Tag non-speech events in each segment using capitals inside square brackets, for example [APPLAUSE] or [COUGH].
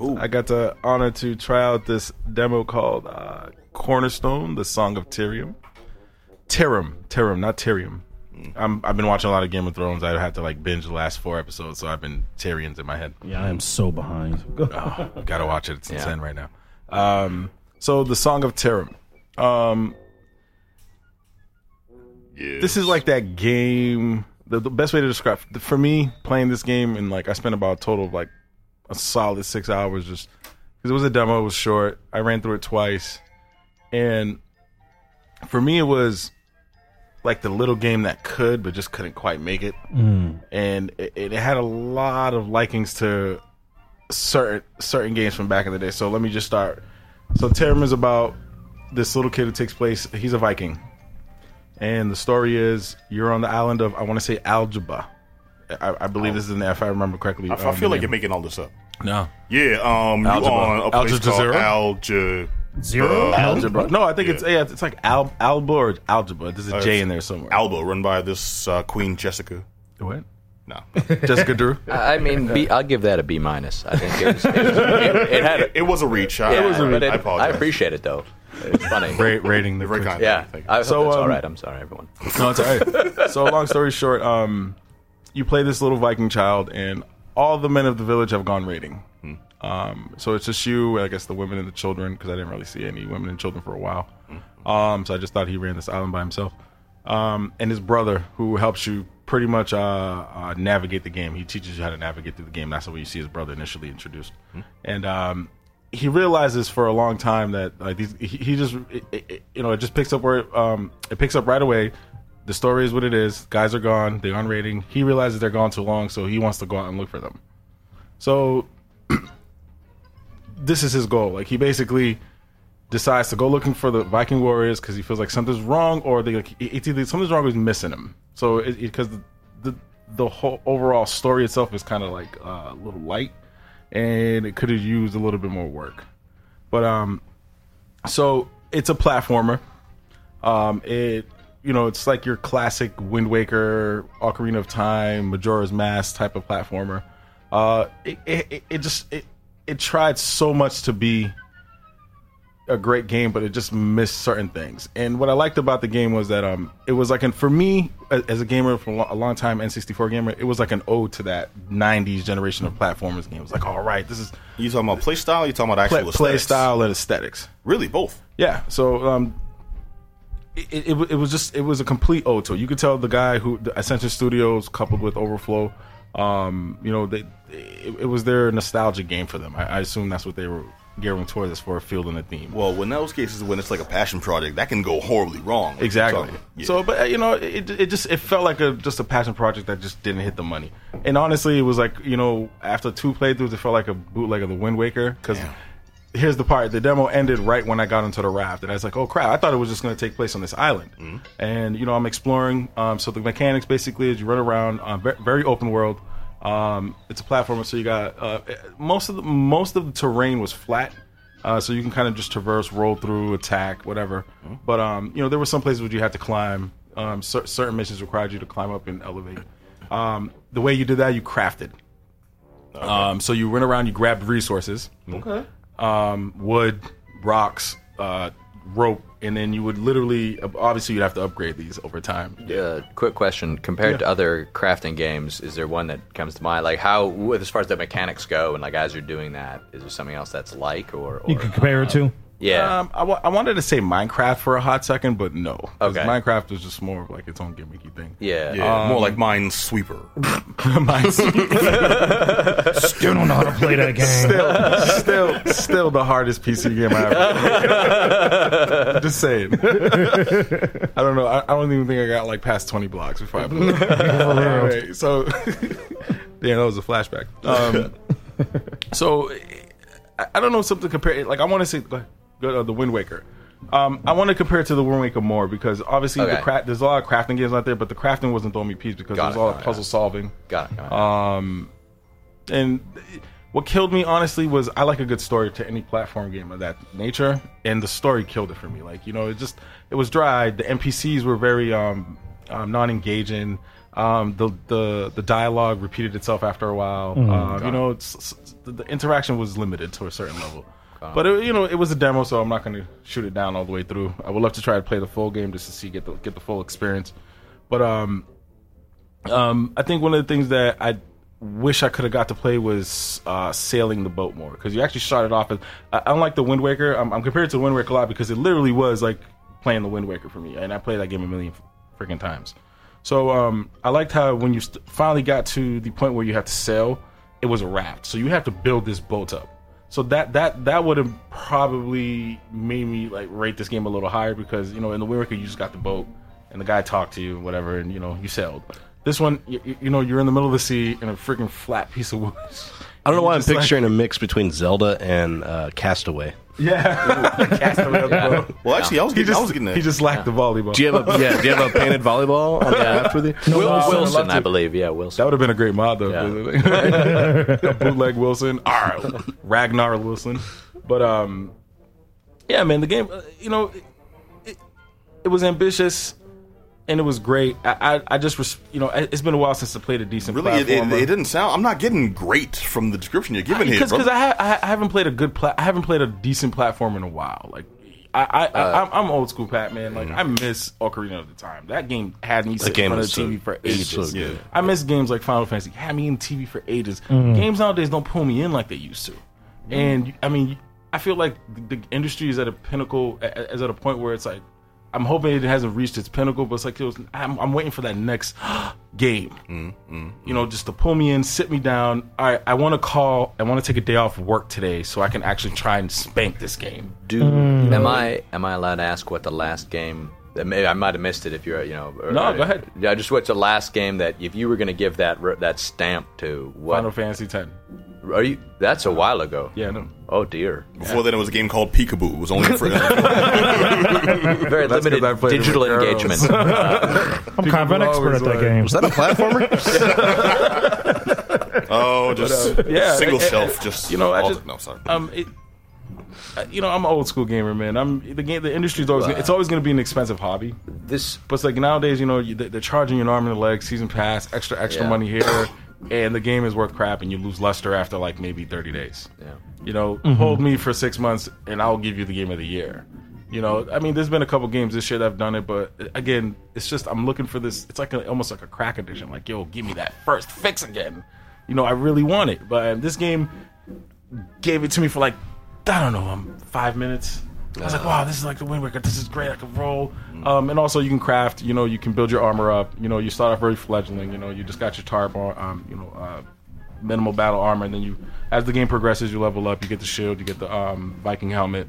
Cool. I got the honor to try out this demo called uh, Cornerstone, the Song of Tyrim. Tyrium, Tyrium, not Tyrium. I'm, I've been watching a lot of Game of Thrones. I had to like binge the last four episodes, so I've been Tyrians in my head. Yeah, I am so behind. [LAUGHS] Oh, gotta watch it. It's Yeah. right now. Um, so the Song of Tyrim. Um, Yeah. this is like that game. The, the best way to describe for me playing this game and like I spent about a total of like a solid six hours just because it was a demo. It was short. I ran through it twice, and for me it was like the little game that could but just couldn't quite make it. Mm. And it, it had a lot of likings to certain certain games from back in the day. So let me just start. So Tyrion is about this little kid who takes place. He's a Viking, and the story is you're on the island of I want to say Algebra. I, I believe this is in there if I remember correctly. I, I um, feel like name. you're making all this up. no Yeah, um, you Algebra. on a place Algebra called Algebra. Zero? Algebra. No, I think it's yeah, it's like Al Alba or Algebra. There's a J it's in there somewhere. Alba, run by this uh, Queen Jessica. what? No, [LAUGHS] Jessica Drew. I mean, B, I'll give that a B minus. I think it was. It, was, it, it had. it, [LAUGHS] it was a reach. I, yeah, I, but it, I I, appreciate it though. It's funny. [LAUGHS] Ra- rating the Very kind. Yeah, Thank. I hope So, that's um, right. I'm sorry, everyone. No, it's all right. so, long story short, um, you play this little Viking child, and all the men of the village have gone raiding. Um, so it's just you, I guess, the women and the children, because I didn't really see any women and children for a while. Um, so I just thought he ran this island by himself. Um, and his brother, who helps you pretty much uh, uh, navigate the game. He teaches you how to navigate through the game. That's the way you see his brother initially introduced. And um, he realizes for a long time that like these, he, he just it, it, you know it just picks up where it, um, it picks up right away. The story is what it is. Guys are gone. They're on rating. He realizes they're gone too long, so he wants to go out and look for them. So [CLEARS THROAT] this is his goal. Like he basically decides to go looking for the Viking warriors because he feels like something's wrong, or they like it's either something's wrong or he's missing him. So because the, the the whole overall story itself is kind of like uh, a little light, and it could have used a little bit more work. But um, so it's a platformer. Um, it you know it's like your classic Wind Waker, Ocarina of Time, Majora's Mask type of platformer. Uh, it it, it- just it it tried so much to be a great game, but it just missed certain things. And what I liked about the game was that um, it was like, and for me as a gamer for a long time, N64 gamer, it was like an ode to that '90s generation of platformers game. It was like, all right, this is You talking about play style? You talking about actual play, play style and aesthetics. Really, both. Yeah. So um, it, it, it was just it was a complete ode to it. You could tell the guy who the Ascension Studios coupled with Overflow, um, you know, they it, it was their nostalgia game for them. I, I assume that's what they were gearing towards as for a field and a theme. Well, in those cases, when it's like a passion project, that can go horribly wrong. Exactly. So, yeah. So, but uh, you know, it, it just it felt like a just a passion project that just didn't hit the money. And honestly, it was like you know, after two playthroughs, it felt like a bootleg of the Wind Waker. Because here's the part: the demo ended right when I got into the raft, and I was like, oh crap! I thought it was just going to take place on this island. Mm-hmm. And you know, I'm exploring. Um, so the mechanics basically is you run around, um, very open world. Um, it's a platformer, so you got uh, most of the most of the terrain was flat. Uh, so you can kind of just traverse, roll through, attack, whatever. But um, you know, there were some places where you had to climb. Um, cer- certain missions required you to climb up and elevate. Um, the way you did that, you crafted. Um, so you went around, you grabbed resources, okay. Um, wood, rocks, uh, rope, and then you would literally, obviously, you'd have to upgrade these over time. Uh, quick question: Compared to other crafting games, is there one that comes to mind? Like how, as far as the mechanics go, and like as you're doing that, is there something else that's like, or, or You can compare it to. Yeah? Um, I, I wanted to say Minecraft for a hot second, but no. 'Cause Okay. Minecraft is just more of like its own gimmicky thing. yeah, Yeah, Um, more like Minesweeper. [LAUGHS] Mine's [LAUGHS] Still don't know how to play that game. still, still, still the hardest PC game I ever. played. Just saying. I don't know. I, I don't even think I got like past twenty blocks before I blew it. [LAUGHS] Anyway, so yeah, that was a flashback. Um, so I, I don't know something compared. Like I want to say, go ahead, go, uh, the Wind Waker. Um, I want to compare it to the Wind Waker more because obviously the cra- there's a lot of crafting games out there, but the crafting wasn't the only piece because Got it was it, all got it, puzzle solving. got it. Got it. Um, and what killed me honestly was I like a good story to any platform game of that nature, and the story killed it for me. Like you know, it just it was dry. The NPCs were very um, um non-engaging. Um, the the the dialogue repeated itself after a while. Uh, you know, it's, it's- the, the interaction was limited to a certain level. But it, you know, it was a demo, so I'm not going to shoot it down all the way through. I would love to try to play the full game just to see get the get the full experience. But um, um, I think one of the things that I wish I could have got to play was uh, sailing the boat more because you actually started off as uh, unlike the Wind Waker. I'm, I'm compared to the Wind Waker a lot because it literally was like playing the Wind Waker for me, and I played that game a million freaking times. So um, I liked how when you st- finally got to the point where you had to sail, it was a raft. So you have to build this boat up. So that that that would have probably made me like rate this game a little higher because you know in the Wind you just got the boat and the guy talked to you whatever and you know you sailed. This one you, you know you're in the middle of the sea in a freaking flat piece of wood. I don't know why I'm Just like- picturing a mix between Zelda and uh, Castaway. Yeah, Castaway on the boat. Well, actually, I was He getting, I was getting that. he just lacked the volleyball. Do you have a yeah? Do you have a painted volleyball on the raft with you? Will, I would've Wilson, I believe. Yeah, Wilson. That would have been a great mod though. Yeah. [LAUGHS] Bootleg Wilson, Arr, Ragnar Wilson, but um, yeah, man, the game, uh, you know, it, it, it was ambitious and it was great. I, I, I just, res- you know, it's been a while since I played a decent really, it, it, it didn't sound. I'm not getting great from the description you're giving here, because bro. I, ha- I I haven't played a good pla- I haven't played a decent platform in a while. Like I I, Uh, I I'm, I'm old school Pat man. Like I miss Ocarina of the Time. That game had me sitting game in front of is the TV so- for ages. so good. I miss games like Final Fantasy. Had me in TV for ages. Games nowadays don't pull me in like they used to. And I mean, I feel like the, the industry is at a pinnacle, a- a- is at a point where it's like. I'm hoping it hasn't reached its pinnacle, but it's like it was, I'm, I'm waiting for that next [GASPS] game you know, just to pull me in, sit me down. All right, I want to call. I want to take a day off work today so I can actually try and spank this game. Do mm. am I am I allowed to ask what the last game? that Maybe I might have missed it if you're you know. or- No, go ahead. Yeah, just what's the last game that if you were going to give that that stamp to what? Final Fantasy X. Are you? That's a while ago. Yeah, no. Oh dear. Before then, it was a game called Peekaboo. It was only for [LAUGHS] Very That's 'cause limited I played it with digital girls. engagement. [LAUGHS] I'm kind of an expert at that like- game. Was that a platformer? [LAUGHS] oh, just yeah, single eh, shelf. Just you know, I all just- the- no, sorry. Um, it, uh, you know, I'm an old school gamer, man. I'm the game. The industry's always. It's always going to be an expensive hobby. this But it's like nowadays, you know, they- they're charging you an arm and a leg, season pass, extra extra Yeah. money here, and the game is worth crap, and you lose luster after like maybe 30 days. Yeah. You know, hold me for six months, and I'll give you the game of the year. You know, I mean, there's been a couple games this year that I've done it, but again, it's just I'm looking for this. It's like a, almost like a crack edition. Like, yo, give me that first fix again. You know, I really want it, but um, this game gave it to me for like I don't know, um, five minutes. I was like, wow, this is like the Wind Waker. This is great. I can roll. Um, and also, you can craft. You know, you can build your armor up. You know, you start off very fledgling. You know, you just got your tarp on. Um, you know, uh, minimal battle armor, and then you, as the game progresses, you level up. You get the shield. You get the um, Viking helmet.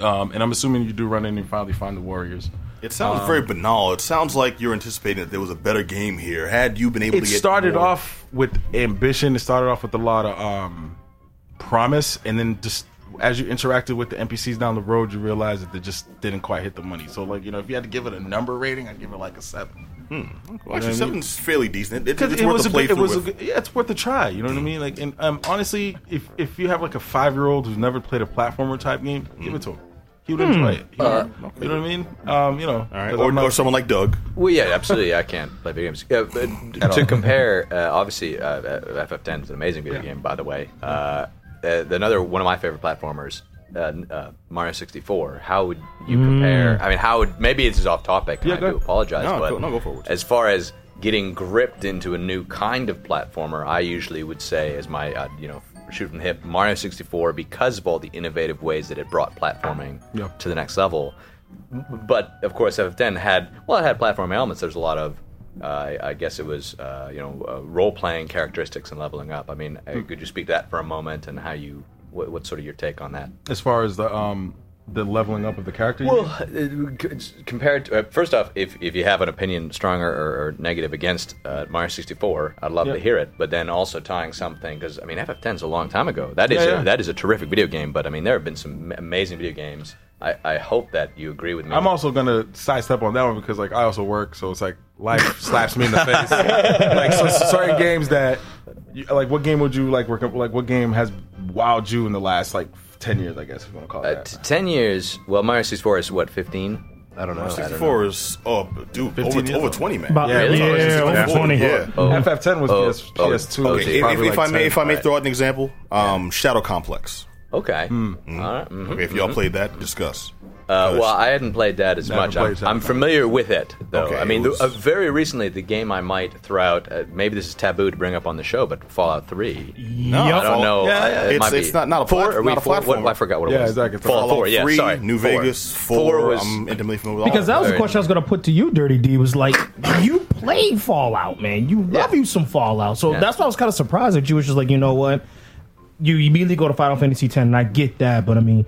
Um, and I'm assuming you do run in and finally find the warriors. It sounds very banal. It sounds like you're anticipating that there was a better game here. Had you been able It to get started more- off with ambition. It started off with a lot of um, promise, and then just as you interacted with the NPCs down the road, you realized that they just didn't quite hit the money. So, like you know, if you had to give it a number rating, I'd give it like a seven. Well, actually, what I mean? seven's fairly decent. It, it's it worth was a a good, it was a yeah, it's worth a try. You know what I mean? Like, and um, honestly, if if you have like a five year old who's never played a platformer type game, give it to him. He would enjoy it. You know, you know what I mean? Um, you know, All right. 'cause Or, not- or someone like Doug. Well, yeah, absolutely. I can't play video games. Yeah, but to compare, uh, obviously, uh, FF10 is an amazing video game, by the way. Uh, uh, another one of my favorite platformers, uh, uh, Mario 64. How would you compare? I mean, how would maybe this is off topic? And Yeah, I do apologize, No, but no, go for it. as far as getting gripped into a new kind of platformer, I usually would say, as my uh, you know shoot from the hip, Mario 64 because of all the innovative ways that it brought platforming Yeah. to the next level. But of course, FF10 had well, it had platform elements. There's a lot of I, I guess it was uh, you know uh, role playing characteristics and leveling up. I mean, uh, could you speak to that for a moment and how you what, what's sort of your take on that? as far as the um the leveling up of the character. Well, compared to uh, first off, if, if you have an opinion stronger or, or negative against uh, Mario 64, I'd love Yeah. to hear it. But then also tying something because I mean FF10 is a long time ago. That is Yeah, a, yeah. that is a terrific video game. But I mean there have been some amazing video games. I, I hope that you agree with me. I'm also gonna sidestep on that one because like I also work, so it's like life slaps me in the face. like so, certain games that, you, like what game would you like work up? Like what game has wowed you in the last like ten years? I guess if you want to call it Uh, that. t- ten years. Well, Mario 64 is what 15. I don't know. 64 is oh, dude, 15 over, years over old. 20, man. About, Yeah, yeah, it's yeah, yeah, over 20. Yeah. Oh. FF10 was Oh, PS, oh, PS2. okay. which is If, probably if I may, if I may Right. throw out an example, um, Shadow Complex. Okay. Hmm. All right. mhm. Okay, if y'all played that, discuss. Uh, well, I hadn't played that as Never much. I'm, I'm familiar with it, though. Okay, I mean, it was- the, uh, very recently, the game I might throw out. Uh, maybe this is taboo to bring up on the show, but Fallout Three. No, Yep. I don't know. Yeah, yeah. it It's- it's not- not a four. plat- Are not a four? What, I forgot what it Yeah, was. exactly. Fallout, Fallout Four. Yeah, 3, sorry. New Four. Vegas, 4. Four was I'm intimately familiar with Because that was the question I was going to put to you, Dirty D. Was like, you play Fallout, man. You love Yeah. you some Fallout. So Yeah. that's why I was kind of surprised that you was just like, you know what? You immediately go to Final Fantasy X, and I get that, but I mean,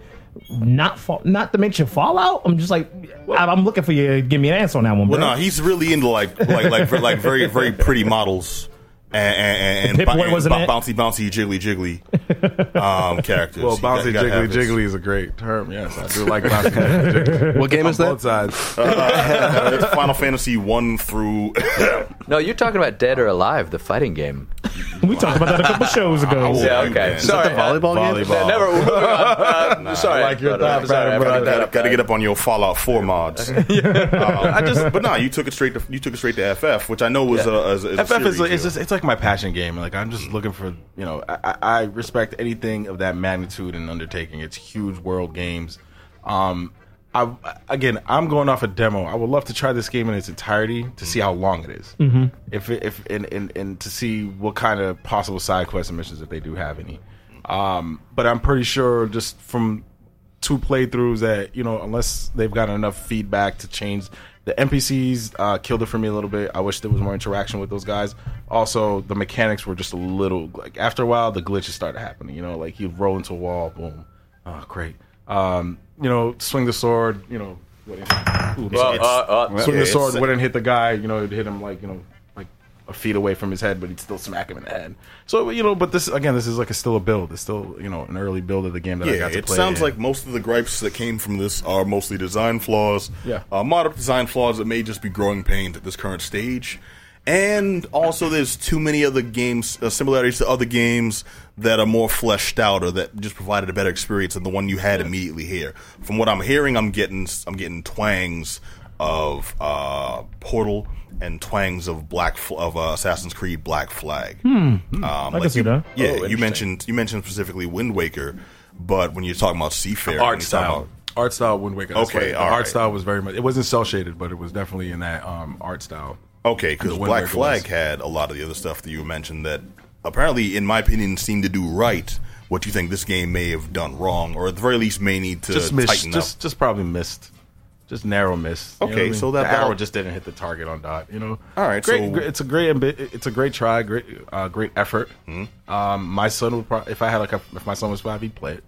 not fa- not to mention Fallout. I'm just like, I- I'm looking for you. to Give me an answer on that one, bro. Well, no, he's really into like like like like very very pretty models and and, and, Pip-Boy and wasn't bouncy bouncy jiggly jiggly um, [LAUGHS] characters. Well, bouncy gotta jiggly have his- jiggly is a great term. Yes, I do like bouncy jiggly. [LAUGHS] What game is Both that? sides. [LAUGHS] Uh, it's Final Fantasy one through. No, you're talking about Dead or Alive, the fighting game. We talked about that a couple shows ago. [LAUGHS] Yeah, okay. Is Sorry, the volleyball [LAUGHS] uh, game? uh, Never. moving on. Uh, sorry, like your thought sorry, I pattern, forgot bro. that Got, got to get up on your Fallout Four mods. [LAUGHS] Um, I just, but no, you took it straight to you took it straight to FF, which I know was Yeah. a, is, is a FF is like, it's just it's like my passion game. Like I'm just looking for you know I, I I respect anything of that magnitude and undertaking. It's huge world games. Um, I again I'm going off a demo. I would love to try this game in its entirety to see how long it is. Mm-hmm. If if and, and and to see what kind of possible side quest missions if they do have any. Um, but I'm pretty sure just from two playthroughs that you know unless they've gotten enough feedback to change the npcs uh, killed it for me a little bit i wish there was more interaction with those guys also the mechanics were just a little like after a while the glitches started happening you know like he'd roll into a wall boom oh great um, you know swing the sword you know what- ooh, Uh, it's- uh, uh, swing yeah, the sword wouldn't hit the guy you know it'd hit him like you know like a feet away from his head but he'd still smack him in the head so you know but this again this is like a still a build it's still you know an early build of the game that i Yeah, got to it play sounds in. like most of the gripes that came from this are mostly design flaws. Yeah. uh, moderate design flaws that may just be growing pains at this current stage. And also, there's too many other games, uh, similarities to other games that are more fleshed out or that just provided a better experience than the one you had immediately here. From what I'm hearing, I'm getting I'm getting twangs of uh, Portal and twangs of Black Fl- of uh, Assassin's Creed Black Flag. Um, I can see that. Yeah, Oh, you mentioned you mentioned specifically Wind Waker, but when you're talking about Seafarer, art when you're talking style. about- Art style Wind Waker. Okay, what- the all art right. style was very much. It wasn't cel shaded, but it was definitely in that um, art style. Okay, because Black Flag was- had a lot of the other stuff that you mentioned that apparently, in my opinion, seemed to do right. What you think this game may have done wrong, or at the very least, may need to Just missed. tighten Just up. just probably missed. Just narrow miss. You know Okay, I mean? so that- the arrow just didn't hit the target on dot. You know. All right, Great. so- great- it's a great. It's a great try. Great. Uh, great effort. Hmm? Um, my son would. Pro- if I had like a, if my son was five, he'd play it.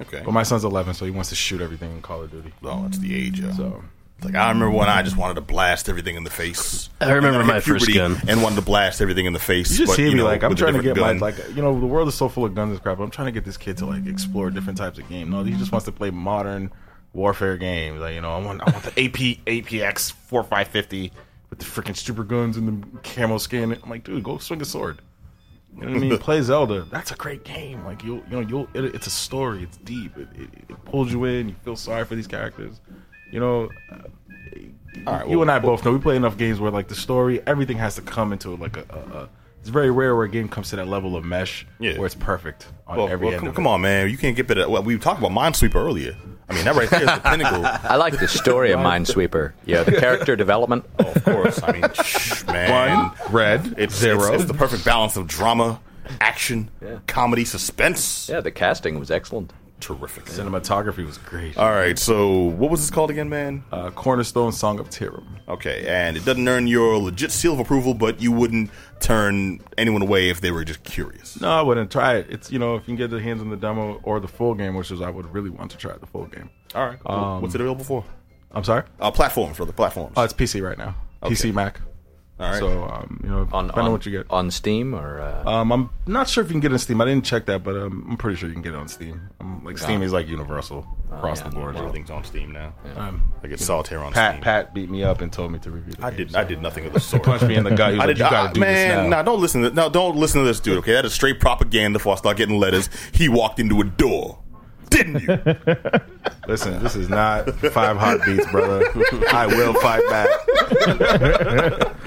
Okay, But my son's eleven, so he wants to shoot everything in Call of Duty. well, that's the age. Yeah. So Like I remember when I just wanted to blast everything in the face. I remember I my first puberty gun. and wanted to blast everything in the face. You just but, see you me know, like I'm trying to get different my like you know the world is so full of guns and crap. I'm trying to get this kid to like explore different types of game. No, he just wants to play modern warfare games. Like you know, I want I want the AP APX four five fifty with the freaking super guns and the camo skin. I'm like, dude, go swing a sword. You know what I mean? [LAUGHS] Play Zelda. That's a great game. Like you'll, you know, you'll. It, it's a story. It's deep. It, it, it pulls you in. You feel sorry for these characters. You know, All right, you well, and I both know we play enough games where like the story, everything has to come into like a. a, a it's very rare where a game comes to that level of mesh Yeah. where it's perfect on Well, every well, end. come, of come on, man. You can't get better. Well, we talked about Minesweeper earlier. I mean, that right there is the [LAUGHS] pinnacle. I like the story of Minesweeper. Yeah, the character development. [LAUGHS] Oh, of course. I mean, shh, man. One, red, It's zero. It's, it's the perfect balance of drama, action, Yeah. comedy, suspense. Yeah, the casting was excellent. Terrific. Cinematography was great. All right. So, what was this called again, man? Uh, Cornerstone Song of Tyrim. Okay, and it doesn't earn your legit seal of approval, but you wouldn't turn anyone away if they were just curious. No, I wouldn't try it. It's you know if you can get the hands on the demo or the full game, which is I would really want to try the full game. All right. Cool. Um, What's it available for? I'm sorry. Uh, platforms for the platforms. Oh, it's PC right now. PC Mac. All right. So um, you know, On, depending on, on what you get. on Steam or uh, Um, I'm not sure if you can get it on Steam. I didn't check that, but um, I'm pretty sure you can get it on Steam. Um, like Steam is like universal across yeah. the board. Everything's on Steam now. Um, I get Solitaire on Pat Steam. Pat beat me up and told me to review. The I game, did. so- I did nothing of the [LAUGHS] sort. punched me in the gut. He was I like, did. "You gotta do man, this now." no, don't listen. To, no, don't listen to this dude. Okay, that is straight propaganda. Before I start getting letters, he walked into a door. Didn't you? [LAUGHS] Listen, this is not five heartbeats, brother. [LAUGHS] I will fight back.